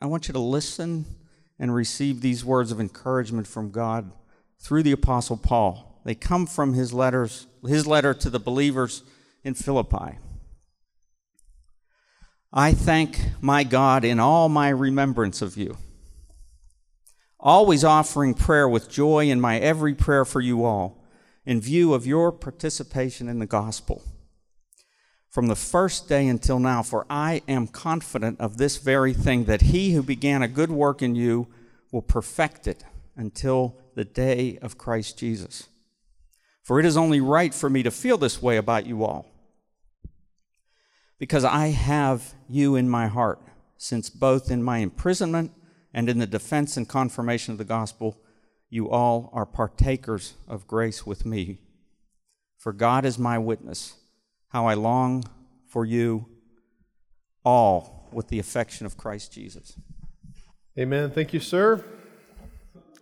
I want you to listen and receive these words of encouragement from God through the apostle Paul. They come from his letters, his letter to the believers in Philippi. I thank my God in all my remembrance of you, always offering prayer with joy in my every prayer for you all, in view of your participation in the gospel. From the first day until now, for I am confident of this very thing, that he who began a good work in you will perfect it until the day of Christ Jesus. For it is only right for me to feel this way about you all because I have you in my heart, since both in my imprisonment and in the defense and confirmation of the gospel, you all are partakers of grace with me. For God is my witness, how I long for you all with the affection of Christ Jesus. Amen. Thank you, sir.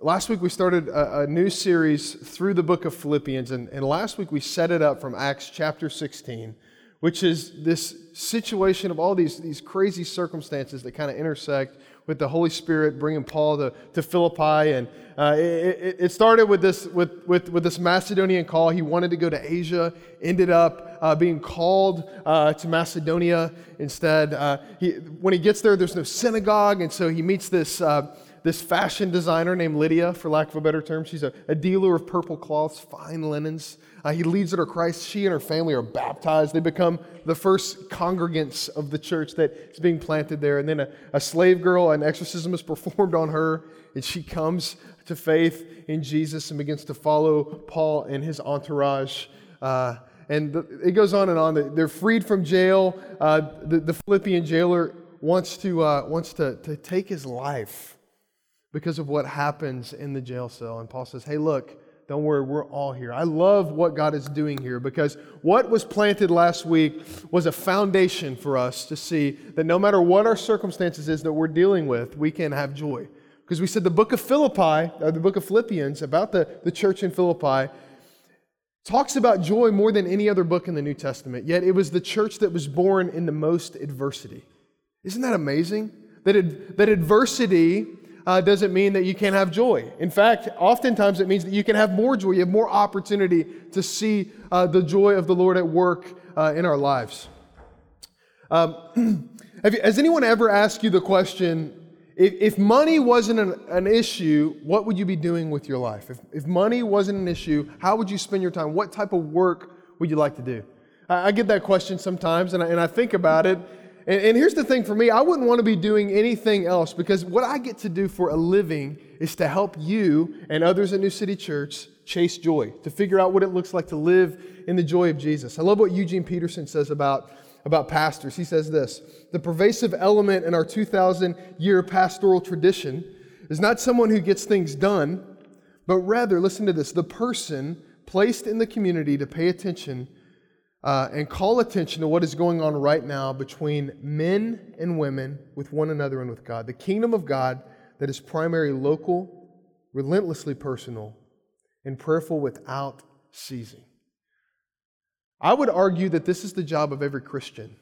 Last week we started a, a, new series through the book of Philippians, and, and last week we set it up from Acts chapter 16 which is this situation of all these, these crazy circumstances that kind of intersect with the Holy Spirit bringing Paul to, to Philippi. And uh, it, it, started with this, with, with, with this Macedonian call. He wanted to go to Asia, ended up uh, being called uh, to Macedonia instead. Uh, he, when he gets there, there's no synagogue, and so he meets this uh, this fashion designer named Lydia, for lack of a better term. She's a, a dealer of purple cloths, fine linens. Uh, he leads her to Christ. She and her family are baptized. They become the first congregants of the church that is being planted there. And then a, a slave girl, an exorcism is performed on her, and she comes to faith in Jesus and begins to follow Paul and his entourage. Uh, and the, it goes on and on. They're freed from jail. Uh, the, the, Philippian jailer wants to, uh, wants to, to take his life because of what happens in the jail cell. And Paul says, Hey, look, don't worry, we're all here. I love what God is doing here because what was planted last week was a foundation for us to see that no matter what our circumstances is that we're dealing with, we can have joy. Because we said the book of Philippi, or the book of Philippians, about the, the church in Philippi, talks about joy more than any other book in the New Testament. Yet it was the church that was born in the most adversity. Isn't that amazing? That, ad, that adversity uh, doesn't mean that you can't have joy. In fact, oftentimes it means that you can have more joy. You have more opportunity to see uh, the joy of the Lord at work uh, in our lives. Um, you, has anyone ever asked you the question if, if money wasn't an, an, issue, what would you be doing with your life? If, if money wasn't an issue, how would you spend your time? What type of work would you like to do? I, I get that question sometimes, and I, and I think about it. And, and here's the thing for me I wouldn't want to be doing anything else because what I get to do for a living is to help you and others at New City Church chase joy, to figure out what it looks like to live in the joy of Jesus. I love what Eugene Peterson says about, about pastors. He says this The pervasive element in our 2,000 year pastoral tradition is not someone who gets things done, but rather, listen to this, the person placed in the community to pay attention uh, and call attention to what is going on right now between men and women with one another and with God. The kingdom of God that is primarily local, relentlessly personal, and prayerful without ceasing. I would argue that this is the job of every Christian.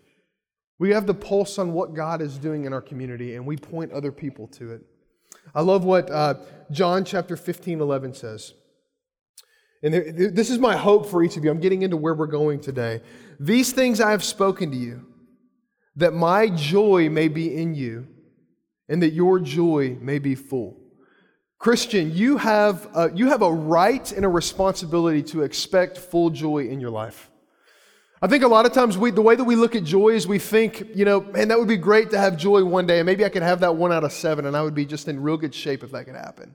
We have the pulse on what God is doing in our community, and we point other people to it. I love what uh, John chapter 15, 11 says. And this is my hope for each of you. I'm getting into where we're going today. These things I have spoken to you, that my joy may be in you, and that your joy may be full. Christian, you have, a, you have a right and a responsibility to expect full joy in your life. I think a lot of times we, the way that we look at joy is we think, you know, man, that would be great to have joy one day, and maybe I could have that one out of seven, and I would be just in real good shape if that could happen.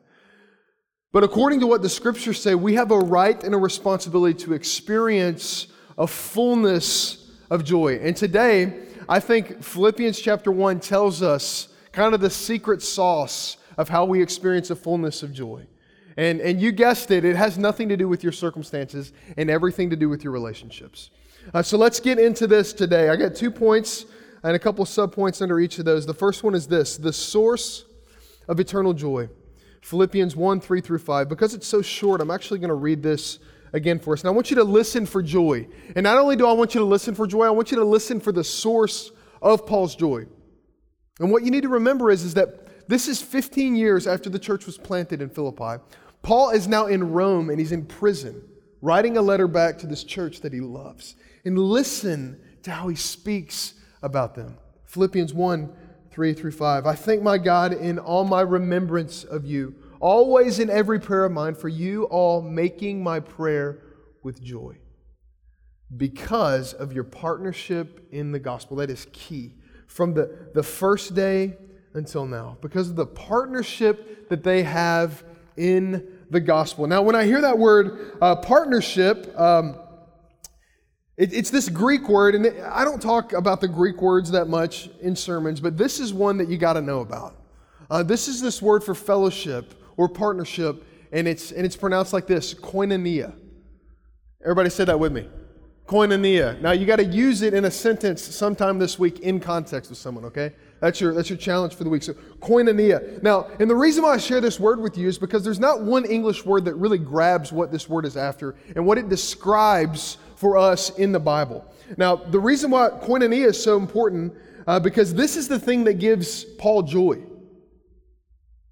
But according to what the scriptures say, we have a right and a responsibility to experience a fullness of joy. And today, I think Philippians chapter 1 tells us kind of the secret sauce of how we experience a fullness of joy. And, and you guessed it, it has nothing to do with your circumstances and everything to do with your relationships. Uh, so let's get into this today. I got two points and a couple subpoints under each of those. The first one is this the source of eternal joy. Philippians 1 3 through 5. Because it's so short, I'm actually going to read this again for us. And I want you to listen for joy. And not only do I want you to listen for joy, I want you to listen for the source of Paul's joy. And what you need to remember is, is that this is 15 years after the church was planted in Philippi. Paul is now in Rome and he's in prison, writing a letter back to this church that he loves. And listen to how he speaks about them. Philippians 1 3 through 5. I thank my God in all my remembrance of you, always in every prayer of mine, for you all making my prayer with joy because of your partnership in the gospel. That is key. From the, the first day until now, because of the partnership that they have in the gospel. Now, when I hear that word uh, partnership, um, it, it's this Greek word, and I don't talk about the Greek words that much in sermons, but this is one that you got to know about. Uh, this is this word for fellowship or partnership, and it's, and it's pronounced like this koinonia. Everybody say that with me. Koinonia. Now you got to use it in a sentence sometime this week in context with someone, okay? That's your, that's your challenge for the week. So, koinonia. Now, and the reason why I share this word with you is because there's not one English word that really grabs what this word is after and what it describes for us in the Bible. Now, the reason why koinonia is so important, uh, because this is the thing that gives Paul joy,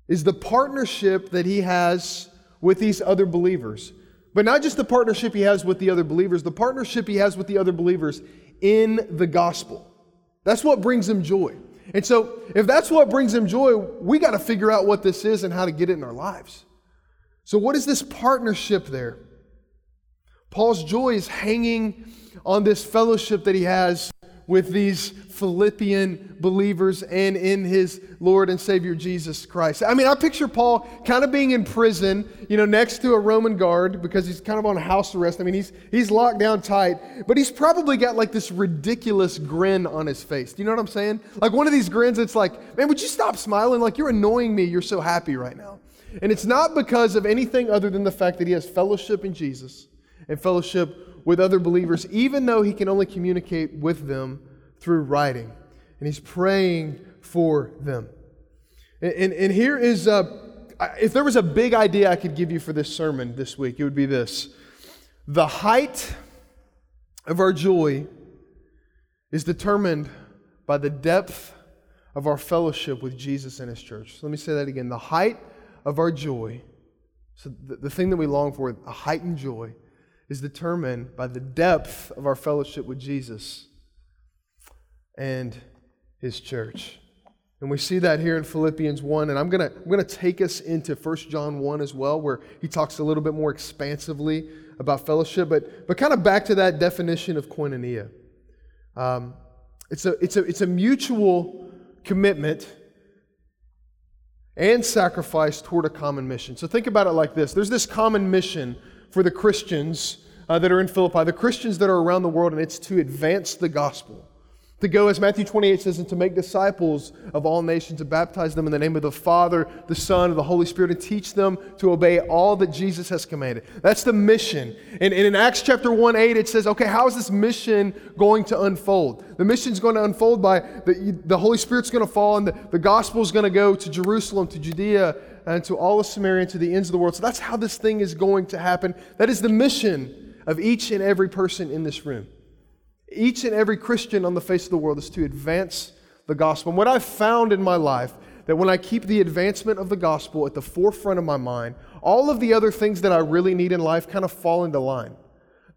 is the partnership that he has with these other believers. But not just the partnership he has with the other believers, the partnership he has with the other believers in the gospel. That's what brings him joy. And so, if that's what brings him joy, we got to figure out what this is and how to get it in our lives. So, what is this partnership there? Paul's joy is hanging on this fellowship that he has with these Philippian believers and in his Lord and Savior Jesus Christ. I mean, I picture Paul kind of being in prison, you know, next to a Roman guard because he's kind of on house arrest. I mean, he's, he's locked down tight, but he's probably got like this ridiculous grin on his face. Do you know what I'm saying? Like one of these grins, it's like, man, would you stop smiling? Like you're annoying me. You're so happy right now. And it's not because of anything other than the fact that he has fellowship in Jesus and fellowship with other believers, even though he can only communicate with them through writing. And he's praying for them. And, and, and here is, uh, if there was a big idea I could give you for this sermon this week, it would be this The height of our joy is determined by the depth of our fellowship with Jesus and his church. So let me say that again. The height of our joy, so the, the thing that we long for, a heightened joy, is determined by the depth of our fellowship with Jesus and his church. And we see that here in Philippians 1. And I'm going to I'm going to take us into 1 John 1 as well, where he talks a little bit more expansively about fellowship, but, but kind of back to that definition of koinonia. Um, it's, a, it's, a, it's a mutual commitment and sacrifice toward a common mission. So think about it like this there's this common mission for the Christians uh, that are in Philippi, the Christians that are around the world, and it's to advance the gospel. To go, as Matthew 28 says, and to make disciples of all nations, to baptize them in the name of the Father, the Son, and the Holy Spirit, and teach them to obey all that Jesus has commanded. That's the mission. And, and in Acts chapter 1 8, it says, okay, how is this mission going to unfold? The mission's going to unfold by the, the Holy Spirit's going to fall, and the, the gospel's going to go to Jerusalem, to Judea, and to all of Samaria, and to the ends of the world. So that's how this thing is going to happen. That is the mission of each and every person in this room. Each and every Christian on the face of the world is to advance the gospel. And what I've found in my life, that when I keep the advancement of the gospel at the forefront of my mind, all of the other things that I really need in life kind of fall into line.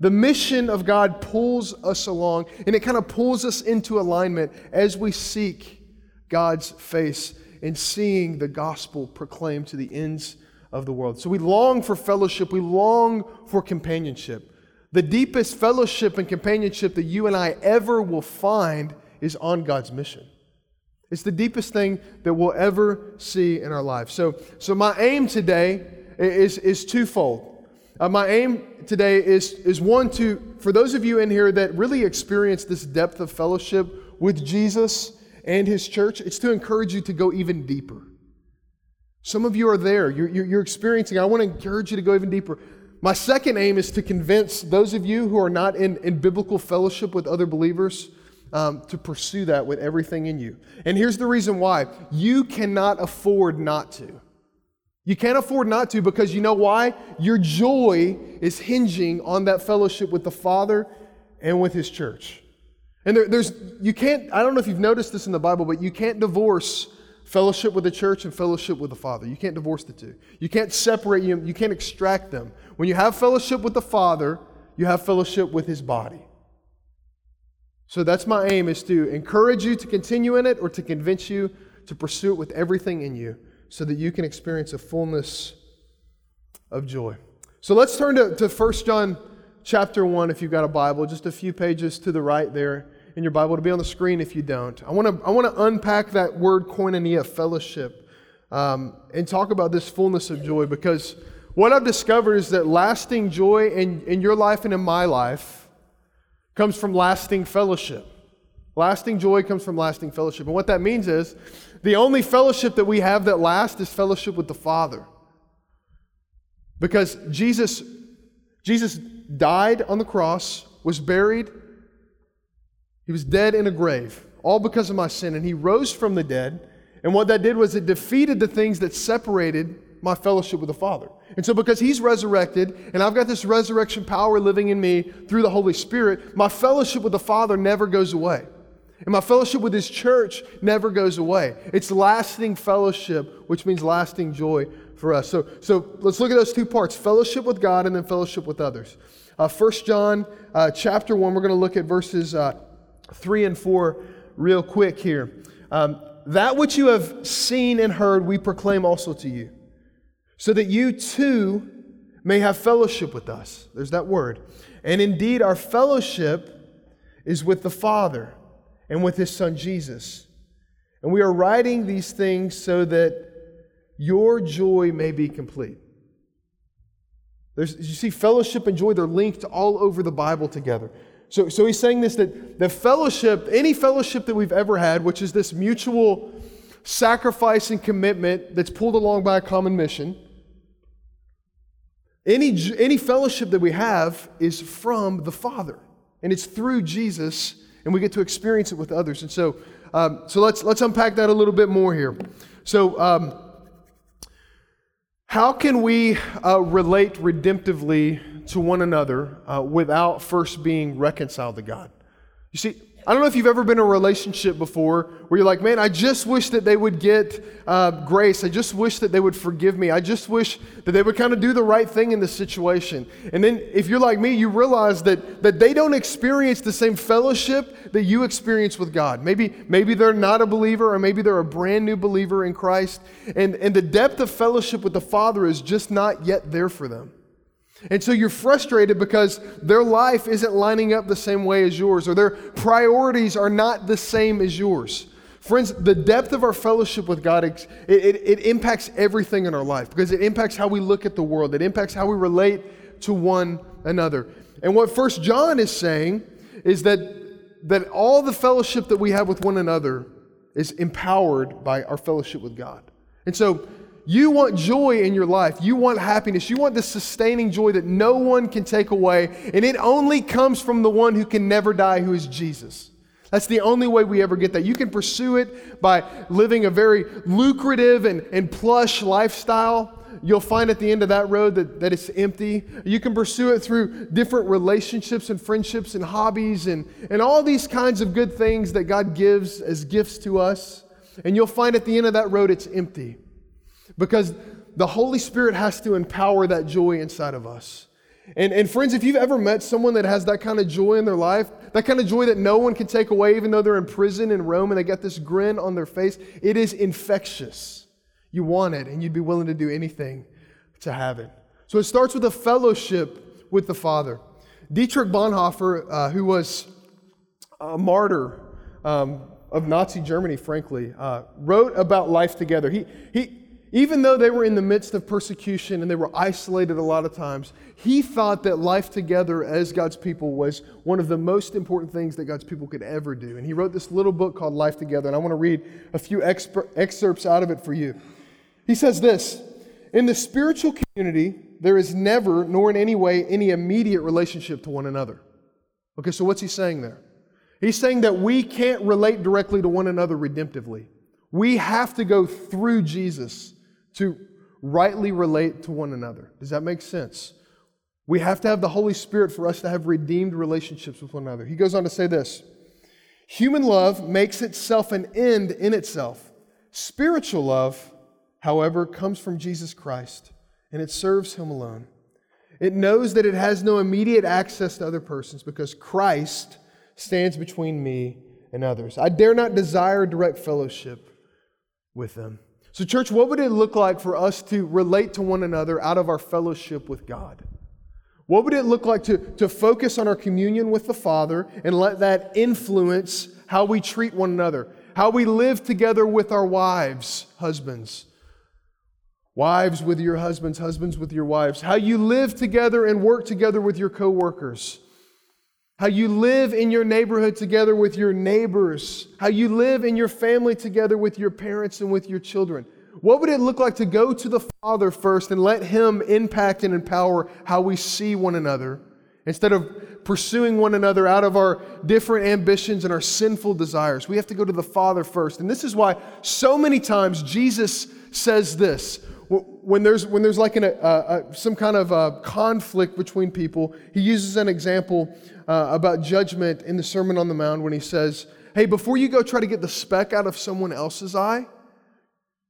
The mission of God pulls us along, and it kind of pulls us into alignment as we seek God's face and seeing the gospel proclaimed to the ends of the world. So we long for fellowship, we long for companionship. The deepest fellowship and companionship that you and I ever will find is on God's mission. It's the deepest thing that we'll ever see in our lives. So, so my aim today is, is twofold. Uh, my aim today is, is one to, for those of you in here that really experience this depth of fellowship with Jesus and his church, it's to encourage you to go even deeper. Some of you are there, you're, you're, experiencing, I want to encourage you to go even deeper. My second aim is to convince those of you who are not in, in biblical fellowship with other believers um, to pursue that with everything in you. And here's the reason why you cannot afford not to. You can't afford not to because you know why? Your joy is hinging on that fellowship with the Father and with His church. And there, there's, you can't, I don't know if you've noticed this in the Bible, but you can't divorce fellowship with the church and fellowship with the Father. You can't divorce the two. You can't separate them, you can't extract them. When you have fellowship with the Father, you have fellowship with his body. So that's my aim is to encourage you to continue in it or to convince you to pursue it with everything in you so that you can experience a fullness of joy. So let's turn to, to 1 John chapter 1 if you've got a Bible, just a few pages to the right there in your Bible. to be on the screen if you don't. I want to I want to unpack that word koinonia, fellowship, um, and talk about this fullness of joy because what I've discovered is that lasting joy in, in your life and in my life comes from lasting fellowship. Lasting joy comes from lasting fellowship. And what that means is the only fellowship that we have that lasts is fellowship with the Father. Because Jesus, Jesus died on the cross, was buried, he was dead in a grave, all because of my sin, and he rose from the dead. And what that did was it defeated the things that separated my fellowship with the Father. And so, because He's resurrected, and I've got this resurrection power living in me through the Holy Spirit, my fellowship with the Father never goes away. And my fellowship with His church never goes away. It's lasting fellowship, which means lasting joy for us. So, so let's look at those two parts fellowship with God and then fellowship with others. Uh, 1 John uh, chapter 1, we're going to look at verses uh, 3 and 4 real quick here. Um, that which you have seen and heard, we proclaim also to you, so that you too may have fellowship with us. There's that word. And indeed, our fellowship is with the Father and with His Son Jesus. And we are writing these things so that your joy may be complete. There's, you see, fellowship and joy, they're linked all over the Bible together. So, so he's saying this that the fellowship, any fellowship that we've ever had, which is this mutual sacrifice and commitment that's pulled along by a common mission, any, any fellowship that we have is from the Father. And it's through Jesus, and we get to experience it with others. And so, um, so let's, let's unpack that a little bit more here. So, um, how can we uh, relate redemptively to one another uh, without first being reconciled to God. You see, I don't know if you've ever been in a relationship before where you're like, man, I just wish that they would get uh, grace. I just wish that they would forgive me. I just wish that they would kind of do the right thing in this situation. And then if you're like me, you realize that, that they don't experience the same fellowship that you experience with God. Maybe, maybe they're not a believer or maybe they're a brand new believer in Christ. And, and the depth of fellowship with the Father is just not yet there for them. And so you're frustrated because their life isn't lining up the same way as yours, or their priorities are not the same as yours. Friends, the depth of our fellowship with God, it, it, it, impacts everything in our life because it impacts how we look at the world. It impacts how we relate to one another. And what First John is saying is that, that all the fellowship that we have with one another is empowered by our fellowship with God. And so you want joy in your life. You want happiness. You want the sustaining joy that no one can take away. And it only comes from the one who can never die, who is Jesus. That's the only way we ever get that. You can pursue it by living a very lucrative and, and plush lifestyle. You'll find at the end of that road that, that it's empty. You can pursue it through different relationships and friendships and hobbies and, and all these kinds of good things that God gives as gifts to us. And you'll find at the end of that road it's empty. Because the Holy Spirit has to empower that joy inside of us. And, and friends, if you've ever met someone that has that kind of joy in their life, that kind of joy that no one can take away, even though they're in prison in Rome and they got this grin on their face, it is infectious. You want it, and you'd be willing to do anything to have it. So it starts with a fellowship with the Father. Dietrich Bonhoeffer, uh, who was a martyr um, of Nazi Germany, frankly, uh, wrote about life together. He, he, even though they were in the midst of persecution and they were isolated a lot of times, he thought that life together as God's people was one of the most important things that God's people could ever do. And he wrote this little book called Life Together, and I want to read a few excerpts out of it for you. He says this In the spiritual community, there is never, nor in any way, any immediate relationship to one another. Okay, so what's he saying there? He's saying that we can't relate directly to one another redemptively. We have to go through Jesus to rightly relate to one another. Does that make sense? We have to have the Holy Spirit for us to have redeemed relationships with one another. He goes on to say this Human love makes itself an end in itself. Spiritual love, however, comes from Jesus Christ, and it serves him alone. It knows that it has no immediate access to other persons because Christ stands between me and others. I dare not desire direct fellowship with them. So, church, what would it look like for us to relate to one another out of our fellowship with God? What would it look like to, to focus on our communion with the Father and let that influence how we treat one another, how we live together with our wives, husbands? Wives with your husbands, husbands with your wives. How you live together and work together with your coworkers. How you live in your neighborhood together with your neighbors. How you live in your family together with your parents and with your children. What would it look like to go to the Father first and let Him impact and empower how we see one another instead of pursuing one another out of our different ambitions and our sinful desires? We have to go to the Father first. And this is why so many times Jesus says this when there's, when there's like an, uh, uh, some kind of a conflict between people, he uses an example uh, about judgment in the Sermon on the Mount when he says, Hey, before you go try to get the speck out of someone else's eye,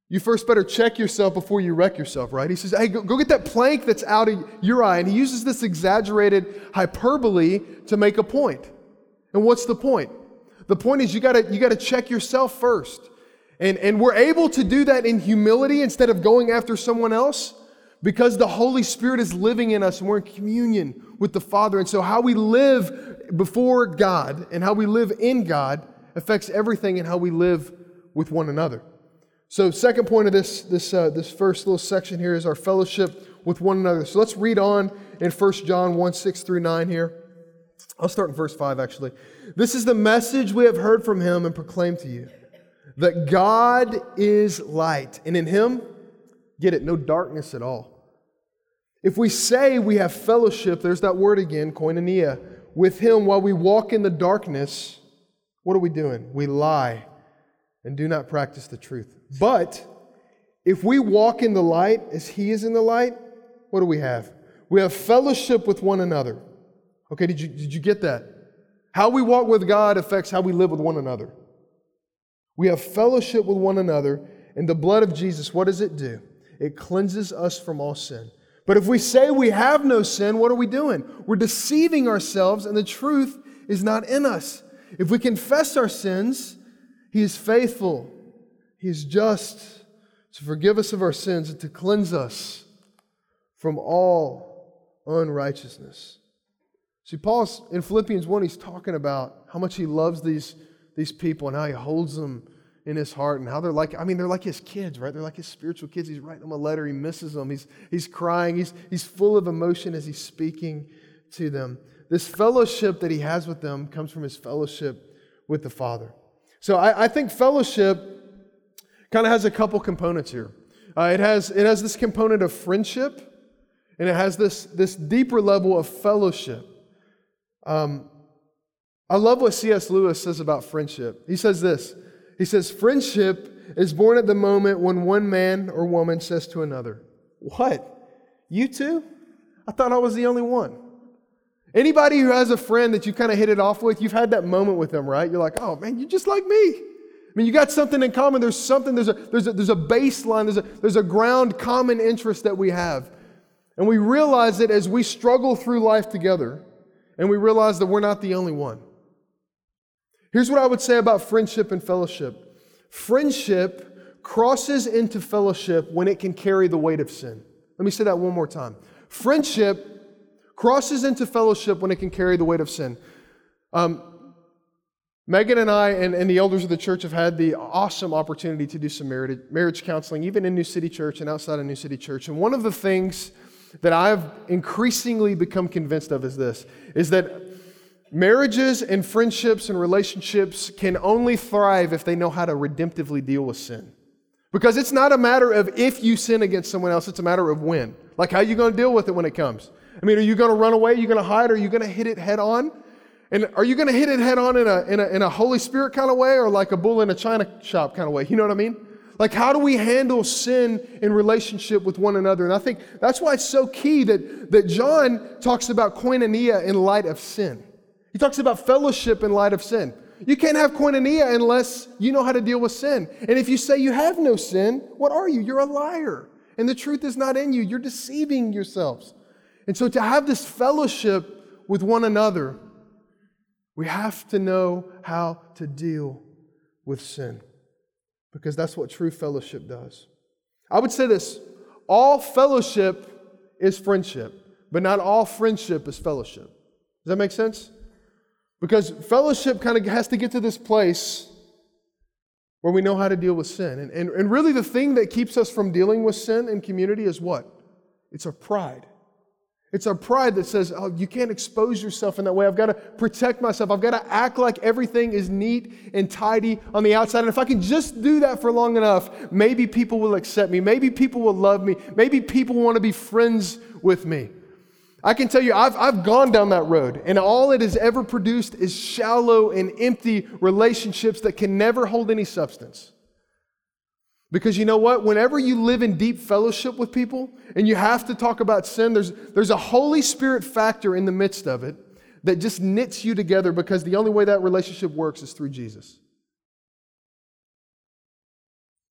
you first better check yourself before you wreck yourself, right? He says, Hey, go, go get that plank that's out of your eye. And he uses this exaggerated hyperbole to make a point. And what's the point? The point is you gotta, you gotta check yourself first. And, and we're able to do that in humility instead of going after someone else because the Holy Spirit is living in us and we're in communion with the Father. And so, how we live before God and how we live in God affects everything and how we live with one another. So, second point of this, this, uh, this first little section here is our fellowship with one another. So, let's read on in 1 John 1 6 through 9 here. I'll start in verse 5 actually. This is the message we have heard from him and proclaimed to you that God is light, and in Him, get it, no darkness at all. If we say we have fellowship, there's that word again, koinonia, with Him while we walk in the darkness, what are we doing? We lie and do not practice the truth. But if we walk in the light as He is in the light, what do we have? We have fellowship with one another. Okay, did you, did you get that? How we walk with God affects how we live with one another. We have fellowship with one another, and the blood of Jesus, what does it do? It cleanses us from all sin. But if we say we have no sin, what are we doing? We're deceiving ourselves, and the truth is not in us. If we confess our sins, He is faithful, He is just to forgive us of our sins and to cleanse us from all unrighteousness. See, Paul's in Philippians 1, he's talking about how much he loves these these people and how he holds them in his heart and how they're like, I mean, they're like his kids, right? They're like his spiritual kids. He's writing them a letter, he misses them, he's, he's crying, he's, he's full of emotion as he's speaking to them. This fellowship that he has with them comes from his fellowship with the Father. So I, I think fellowship kind of has a couple components here. Uh, it, has, it has this component of friendship, and it has this, this deeper level of fellowship. Um, I love what C.S. Lewis says about friendship. He says this He says, Friendship is born at the moment when one man or woman says to another, What? You too? I thought I was the only one. Anybody who has a friend that you kind of hit it off with, you've had that moment with them, right? You're like, oh man, you're just like me. I mean, you got something in common. There's something, there's a, there's a, there's a baseline, there's a, there's a ground common interest that we have. And we realize it as we struggle through life together, and we realize that we're not the only one. Here's what I would say about friendship and fellowship friendship crosses into fellowship when it can carry the weight of sin. Let me say that one more time. Friendship crosses into fellowship when it can carry the weight of sin. Um, Megan and I and, and, the elders of the church have had the awesome opportunity to do some marriage, marriage counseling, even in New City Church and outside of New City Church. And one of the things that I've increasingly become convinced of is this is that Marriages and friendships and relationships can only thrive if they know how to redemptively deal with sin. Because it's not a matter of if you sin against someone else, it's a matter of when. Like, how are you going to deal with it when it comes? I mean, are you going to run away? Are you going to hide? Are you going to hit it head on? And are you going to hit it head on in a, in, a, in a Holy Spirit kind of way or like a bull in a china shop kind of way? You know what I mean? Like, how do we handle sin in relationship with one another? And I think that's why it's so key that, that John talks about koinonia in light of sin. He talks about fellowship in light of sin. You can't have koinonia unless you know how to deal with sin. And if you say you have no sin, what are you? You're a liar. And the truth is not in you. You're deceiving yourselves. And so to have this fellowship with one another, we have to know how to deal with sin because that's what true fellowship does. I would say this all fellowship is friendship, but not all friendship is fellowship. Does that make sense? Because fellowship kind of has to get to this place where we know how to deal with sin. And, and, and really, the thing that keeps us from dealing with sin in community is what? It's our pride. It's our pride that says, oh, you can't expose yourself in that way. I've got to protect myself. I've got to act like everything is neat and tidy on the outside. And if I can just do that for long enough, maybe people will accept me. Maybe people will love me. Maybe people want to be friends with me. I can tell you, I've, I've gone down that road, and all it has ever produced is shallow and empty relationships that can never hold any substance. Because you know what? Whenever you live in deep fellowship with people and you have to talk about sin, there's, there's a Holy Spirit factor in the midst of it that just knits you together because the only way that relationship works is through Jesus.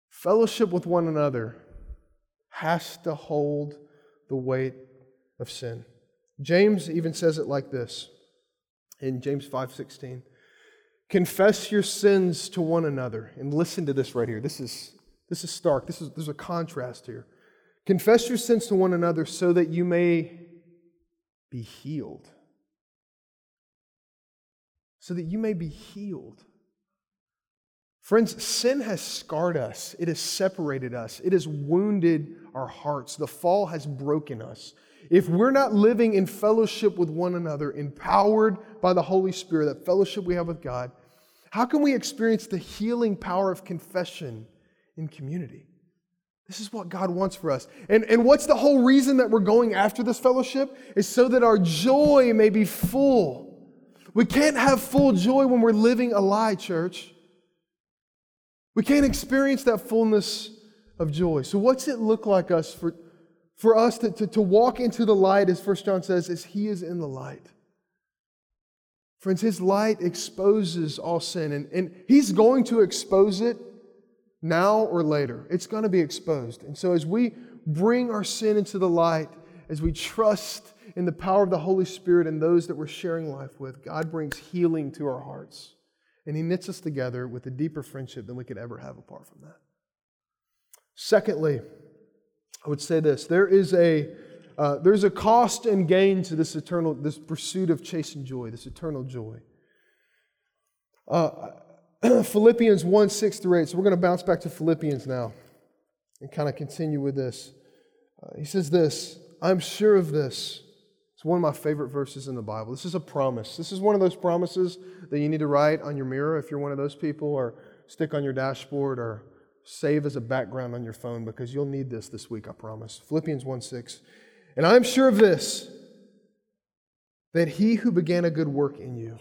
Fellowship with one another has to hold the weight of sin. James even says it like this in James 5:16. Confess your sins to one another. And listen to this right here. This is this is stark. This is, there's a contrast here. Confess your sins to one another so that you may be healed. So that you may be healed. Friends, sin has scarred us. It has separated us. It has wounded our hearts. The fall has broken us. If we're not living in fellowship with one another, empowered by the Holy Spirit, that fellowship we have with God, how can we experience the healing power of confession in community. This is what God wants for us. And, and what's the whole reason that we're going after this fellowship? Is so that our joy may be full. We can't have full joy when we're living a lie, church. We can't experience that fullness of joy. So, what's it look like us for, for us to, to, to walk into the light, as First John says, as He is in the light? Friends, His light exposes all sin, and, and He's going to expose it now or later. It's going to be exposed. And so, as we bring our sin into the light, as we trust in the power of the Holy Spirit and those that we're sharing life with, God brings healing to our hearts. And He knits us together with a deeper friendship than we could ever have apart from that. Secondly, I would say this there is a uh, there's a cost and gain to this eternal this pursuit of chasing joy this eternal joy uh, Philippians 1 6 through 8. So we're going to bounce back to Philippians now and kind of continue with this. Uh, he says this I'm sure of this. It's one of my favorite verses in the Bible. This is a promise. This is one of those promises that you need to write on your mirror if you're one of those people, or stick on your dashboard, or save as a background on your phone because you'll need this this week, I promise. Philippians 1 6. And I'm sure of this that he who began a good work in you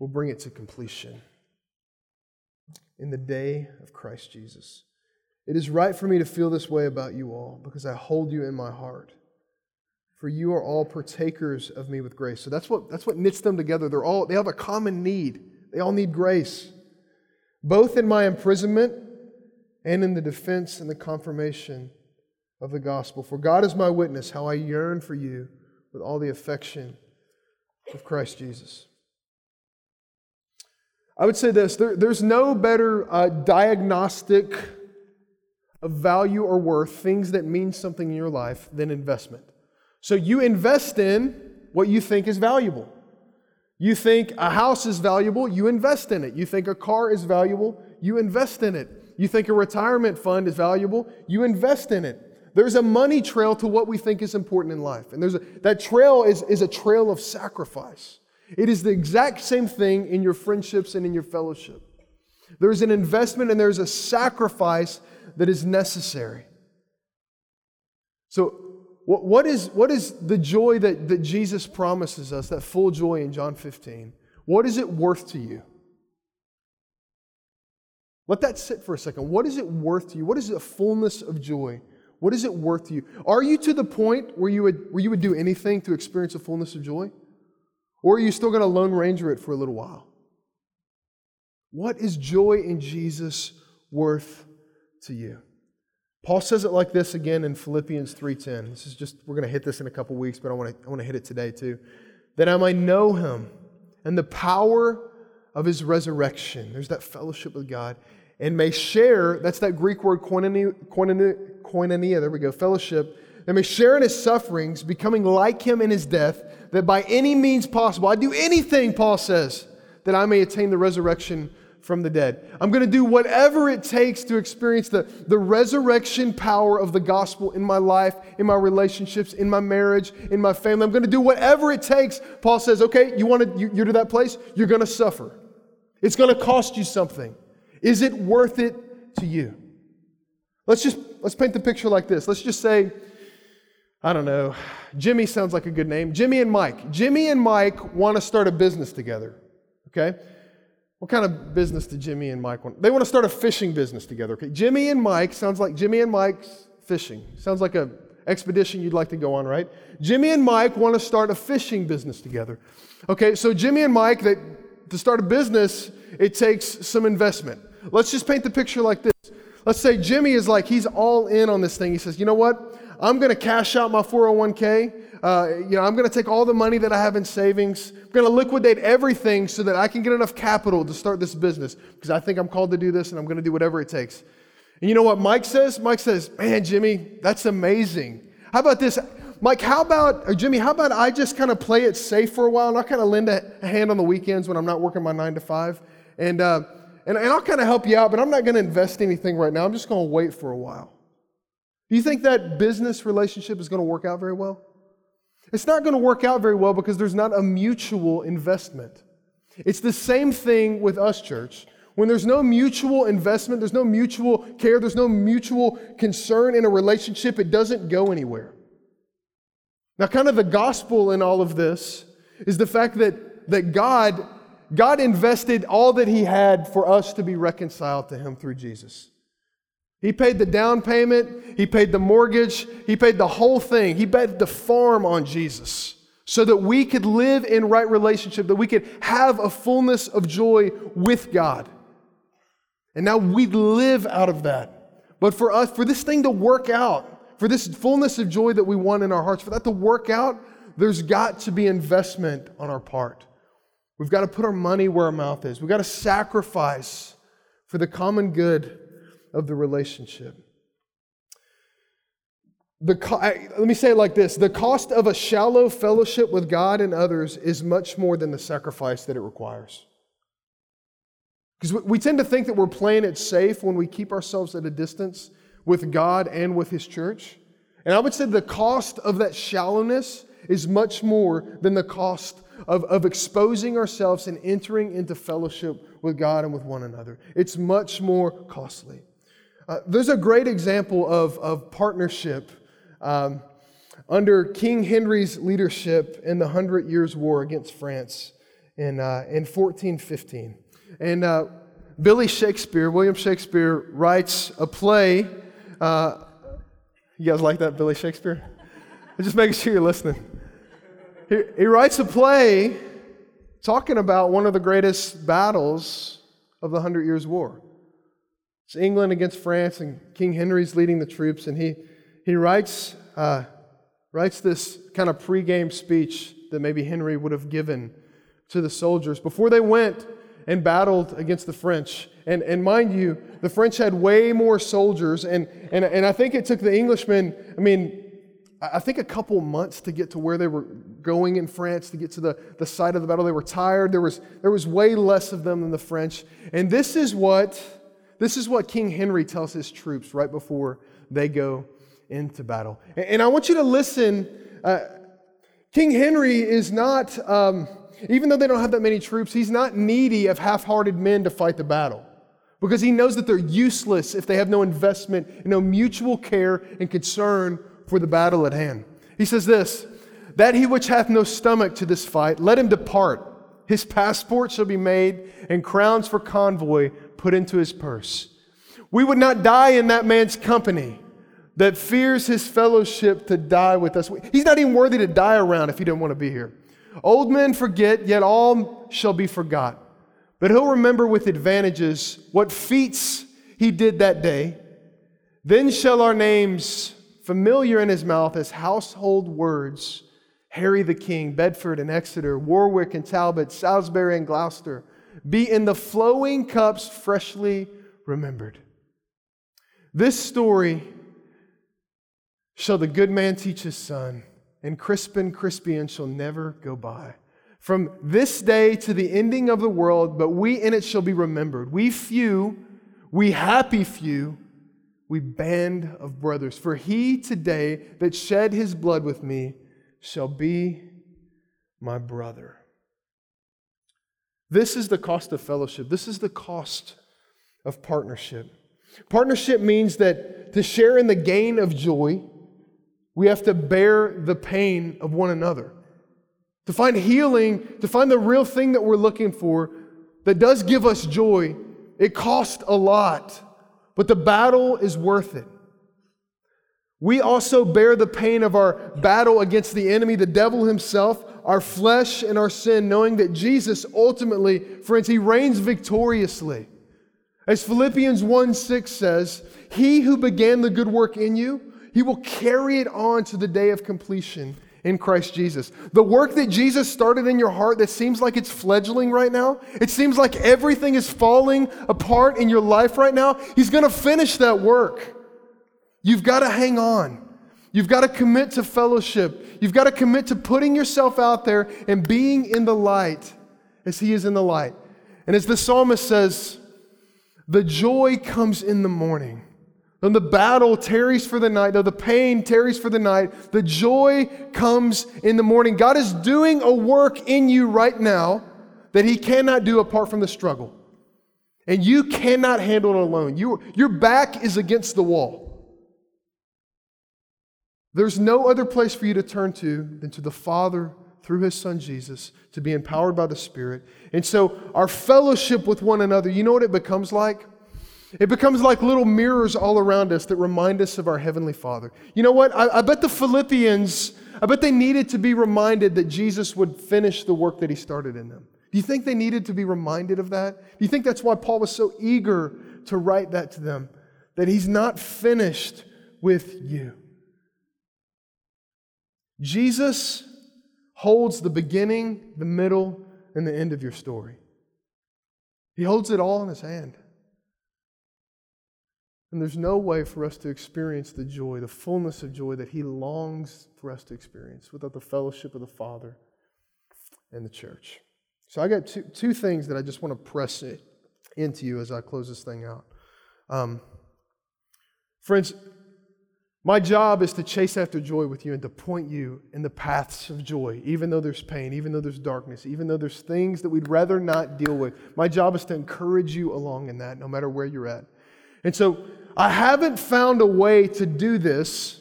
will bring it to completion in the day of Christ Jesus. It is right for me to feel this way about you all because I hold you in my heart. For you are all partakers of me with grace. So that's what, that's what knits them together. They're all, they have a common need. They all need grace. Both in my imprisonment and in the defense and the confirmation of the gospel. For God is my witness how I yearn for you with all the affection of Christ Jesus. I would say this there, there's no better uh, diagnostic of value or worth, things that mean something in your life, than investment. So you invest in what you think is valuable. You think a house is valuable, you invest in it. You think a car is valuable, you invest in it. You think a retirement fund is valuable, you invest in it. There's a money trail to what we think is important in life. And there's a, that trail is, is a trail of sacrifice. It is the exact same thing in your friendships and in your fellowship. There's an investment and there's a sacrifice that is necessary. So, what is, what is the joy that, that Jesus promises us, that full joy in John 15? What is it worth to you? Let that sit for a second. What is it worth to you? What is the fullness of joy? What is it worth to you? Are you to the point where you would, where you would do anything to experience a fullness of joy? Or are you still going to Lone Ranger it for a little while? What is joy in Jesus worth to you? Paul says it like this again in Philippians 3:10. This is just we're going to hit this in a couple weeks, but I want to I want to hit it today too. That I might know him and the power of his resurrection. There's that fellowship with God. And may share, that's that Greek word koinonia, koinonia, koinonia there we go, fellowship. They may share in his sufferings, becoming like him in his death, that by any means possible, I do anything, Paul says, that I may attain the resurrection from the dead. I'm going to do whatever it takes to experience the, the resurrection power of the gospel in my life, in my relationships, in my marriage, in my family. I'm going to do whatever it takes. Paul says, okay, you want to, you, you're to that place, you're going to suffer. It's going to cost you something. Is it worth it to you? Let's just, let's paint the picture like this. Let's just say, I don't know, Jimmy sounds like a good name. Jimmy and Mike. Jimmy and Mike want to start a business together. Okay? What kind of business do Jimmy and Mike want? They want to start a fishing business together. Okay, Jimmy and Mike sounds like Jimmy and Mike's fishing. Sounds like a expedition you'd like to go on, right? Jimmy and Mike want to start a fishing business together. Okay, so Jimmy and Mike, that to start a business, it takes some investment. Let's just paint the picture like this. Let's say Jimmy is like he's all in on this thing. He says, "You know what? I'm going to cash out my 401k uh, you know, I'm going to take all the money that I have in savings. I'm going to liquidate everything so that I can get enough capital to start this business because I think I'm called to do this and I'm going to do whatever it takes. And you know what Mike says? Mike says, Man, Jimmy, that's amazing. How about this? Mike, how about, or Jimmy, how about I just kind of play it safe for a while and I'll kind of lend a, a, hand on the weekends when I'm not working my nine to five? And, uh, and, and I'll kind of help you out, but I'm not going to invest anything right now. I'm just going to wait for a while. Do you think that business relationship is going to work out very well? It's not going to work out very well because there's not a mutual investment. It's the same thing with us, church. When there's no mutual investment, there's no mutual care, there's no mutual concern in a relationship, it doesn't go anywhere. Now, kind of the gospel in all of this is the fact that, that God, God invested all that He had for us to be reconciled to Him through Jesus. He paid the down payment, he paid the mortgage, he paid the whole thing. He bet the farm on Jesus so that we could live in right relationship, that we could have a fullness of joy with God. And now we live out of that. But for us, for this thing to work out, for this fullness of joy that we want in our hearts, for that to work out, there's got to be investment on our part. We've got to put our money where our mouth is. We've got to sacrifice for the common good of the relationship. The, let me say it like this the cost of a shallow fellowship with God and others is much more than the sacrifice that it requires. Because we tend to think that we're playing it safe when we keep ourselves at a distance with God and with His church. And I would say the cost of that shallowness is much more than the cost of, of exposing ourselves and entering into fellowship with God and with one another. It's much more costly. Uh, there's a great example of, of partnership um, under King Henry's leadership in the Hundred Years' War against France in, uh, in 1415. And uh, Billy Shakespeare, William Shakespeare, writes a play. Uh, you guys like that, Billy Shakespeare? Just making sure you're listening. He, he writes a play talking about one of the greatest battles of the Hundred Years' War. It's England against France, and King Henry's leading the troops, and he, he writes, uh, writes this kind of pregame speech that maybe Henry would have given to the soldiers before they went and battled against the French. And, and mind you, the French had way more soldiers, and, and, and I think it took the Englishmen, I mean, I think a couple months to get to where they were going in France, to get to the, the site of the battle. They were tired. There was, there was way less of them than the French. And this is what this is what King Henry tells his troops right before they go into battle. And I want you to listen. Uh, King Henry is not, um, even though they don't have that many troops, he's not needy of half hearted men to fight the battle because he knows that they're useless if they have no investment and no mutual care and concern for the battle at hand. He says this That he which hath no stomach to this fight, let him depart. His passport shall be made, and crowns for convoy put into his purse. We would not die in that man's company that fears his fellowship to die with us. He's not even worthy to die around if he didn't want to be here. Old men forget, yet all shall be forgot. but he'll remember with advantages what feats he did that day. Then shall our names, familiar in his mouth as household words, Harry the King, Bedford and Exeter, Warwick and Talbot, Salisbury and Gloucester, be in the flowing cups freshly remembered. This story shall the good man teach his son, and Crispin Crispian shall never go by. From this day to the ending of the world, but we in it shall be remembered. We few, we happy few, we band of brothers. For he today that shed his blood with me shall be my brother. This is the cost of fellowship. This is the cost of partnership. Partnership means that to share in the gain of joy, we have to bear the pain of one another. To find healing, to find the real thing that we're looking for that does give us joy, it costs a lot, but the battle is worth it. We also bear the pain of our battle against the enemy, the devil himself, our flesh and our sin, knowing that Jesus ultimately, friends, he reigns victoriously. As Philippians 1 6 says, He who began the good work in you, he will carry it on to the day of completion in Christ Jesus. The work that Jesus started in your heart that seems like it's fledgling right now, it seems like everything is falling apart in your life right now, He's going to finish that work. You've got to hang on. You've got to commit to fellowship. You've got to commit to putting yourself out there and being in the light as He is in the light. And as the psalmist says, the joy comes in the morning. Though the battle tarries for the night, though the pain tarries for the night, the joy comes in the morning. God is doing a work in you right now that He cannot do apart from the struggle. And you cannot handle it alone. You, your back is against the wall. There's no other place for you to turn to than to the Father through His Son Jesus to be empowered by the Spirit. And so, our fellowship with one another, you know what it becomes like? It becomes like little mirrors all around us that remind us of our Heavenly Father. You know what? I, I, bet the Philippians, I bet they needed to be reminded that Jesus would finish the work that He started in them. Do you think they needed to be reminded of that? Do you think that's why Paul was so eager to write that to them? That He's not finished with you. Jesus holds the beginning, the middle, and the end of your story. He holds it all in His hand. And there's no way for us to experience the joy, the fullness of joy that He longs for us to experience without the fellowship of the Father and the church. So I got two, two things that I just want to press it into you as I close this thing out. Um, friends, my job is to chase after joy with you and to point you in the paths of joy, even though there's pain, even though there's darkness, even though there's things that we'd rather not deal with. My job is to encourage you along in that, no matter where you're at. And so I haven't found a way to do this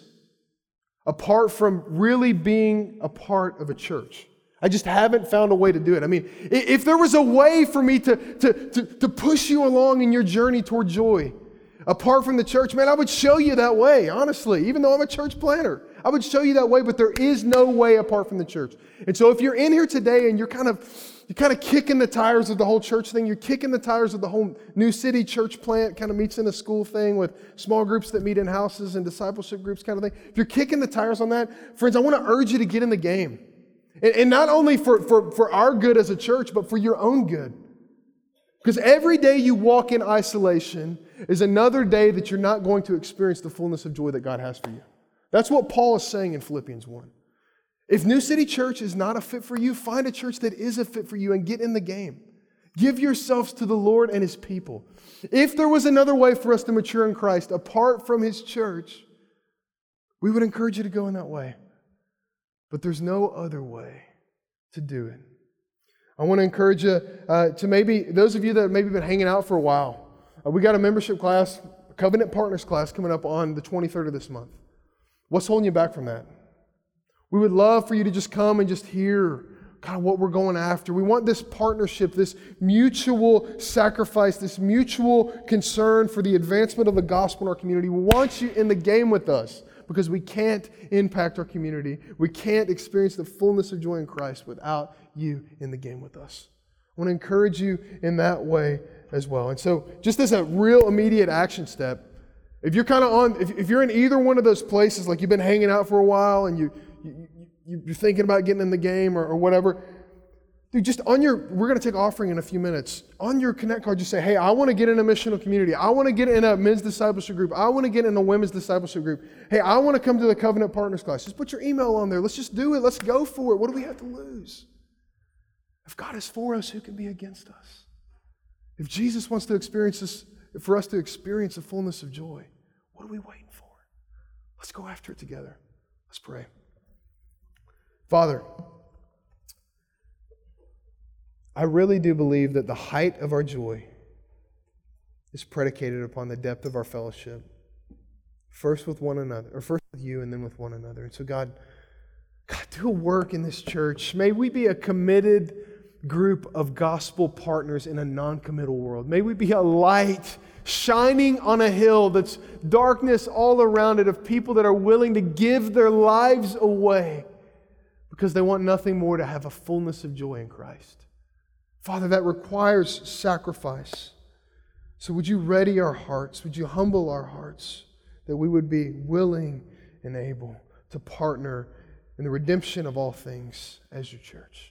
apart from really being a part of a church. I just haven't found a way to do it. I mean, if there was a way for me to, to, to, to, push you along in your journey toward joy apart from the church, man, I would show you that way, honestly, even though I'm a church planter. I would show you that way, but there is no way apart from the church. And so if you're in here today and you're kind of you're kind of kicking the tires of the whole church thing. You're kicking the tires of the whole New City church plant, kind of meets in a school thing with small groups that meet in houses and discipleship groups, kind of thing. If you're kicking the tires on that, friends, I want to urge you to get in the game. And, and not only for, for, for our good as a church, but for your own good. Because every day you walk in isolation is another day that you're not going to experience the fullness of joy that God has for you. That's what Paul is saying in Philippians 1. If New City Church is not a fit for you, find a church that is a fit for you and get in the game. Give yourselves to the Lord and His people. If there was another way for us to mature in Christ apart from His church, we would encourage you to go in that way. But there's no other way to do it. I want to encourage you uh, to maybe, those of you that have maybe been hanging out for a while, uh, we got a membership class, a covenant partners class coming up on the 23rd of this month. What's holding you back from that? We would love for you to just come and just hear of what we're going after. We want this partnership, this mutual sacrifice, this mutual concern for the advancement of the gospel in our community. We want you in the game with us because we can't impact our community. We can't experience the fullness of joy in Christ without you in the game with us. I want to encourage you in that way as well. And so, just as a real immediate action step, if you're kind of on, if, if you're in either one of those places, like you've been hanging out for a while and you, you, you you're thinking about getting in the game or, or whatever, dude, just on your, we're going to take offering in a few minutes. On your Connect card, just say, hey, I want to get in a missional community. I want to get in a men's discipleship group. I want to get in a women's discipleship group. Hey, I want to come to the Covenant Partners class. Just put your email on there. Let's just do it. Let's go for it. What do we have to lose? If God is for us, who can be against us? If Jesus wants to experience this, for us to experience the fullness of joy, what are we waiting for? Let's go after it together. Let's pray. Father, I really do believe that the height of our joy is predicated upon the depth of our fellowship. First with one another, or first with you and then with one another. And so, God, God, do a work in this church. May we be a committed group of gospel partners in a non committal world. May we be a light shining on a hill that's darkness all around it of people that are willing to give their lives away because they want nothing more to have a fullness of joy in Christ. Father, that requires sacrifice. So would you ready our hearts? Would you humble our hearts that we would be willing and able to partner in the redemption of all things as your church?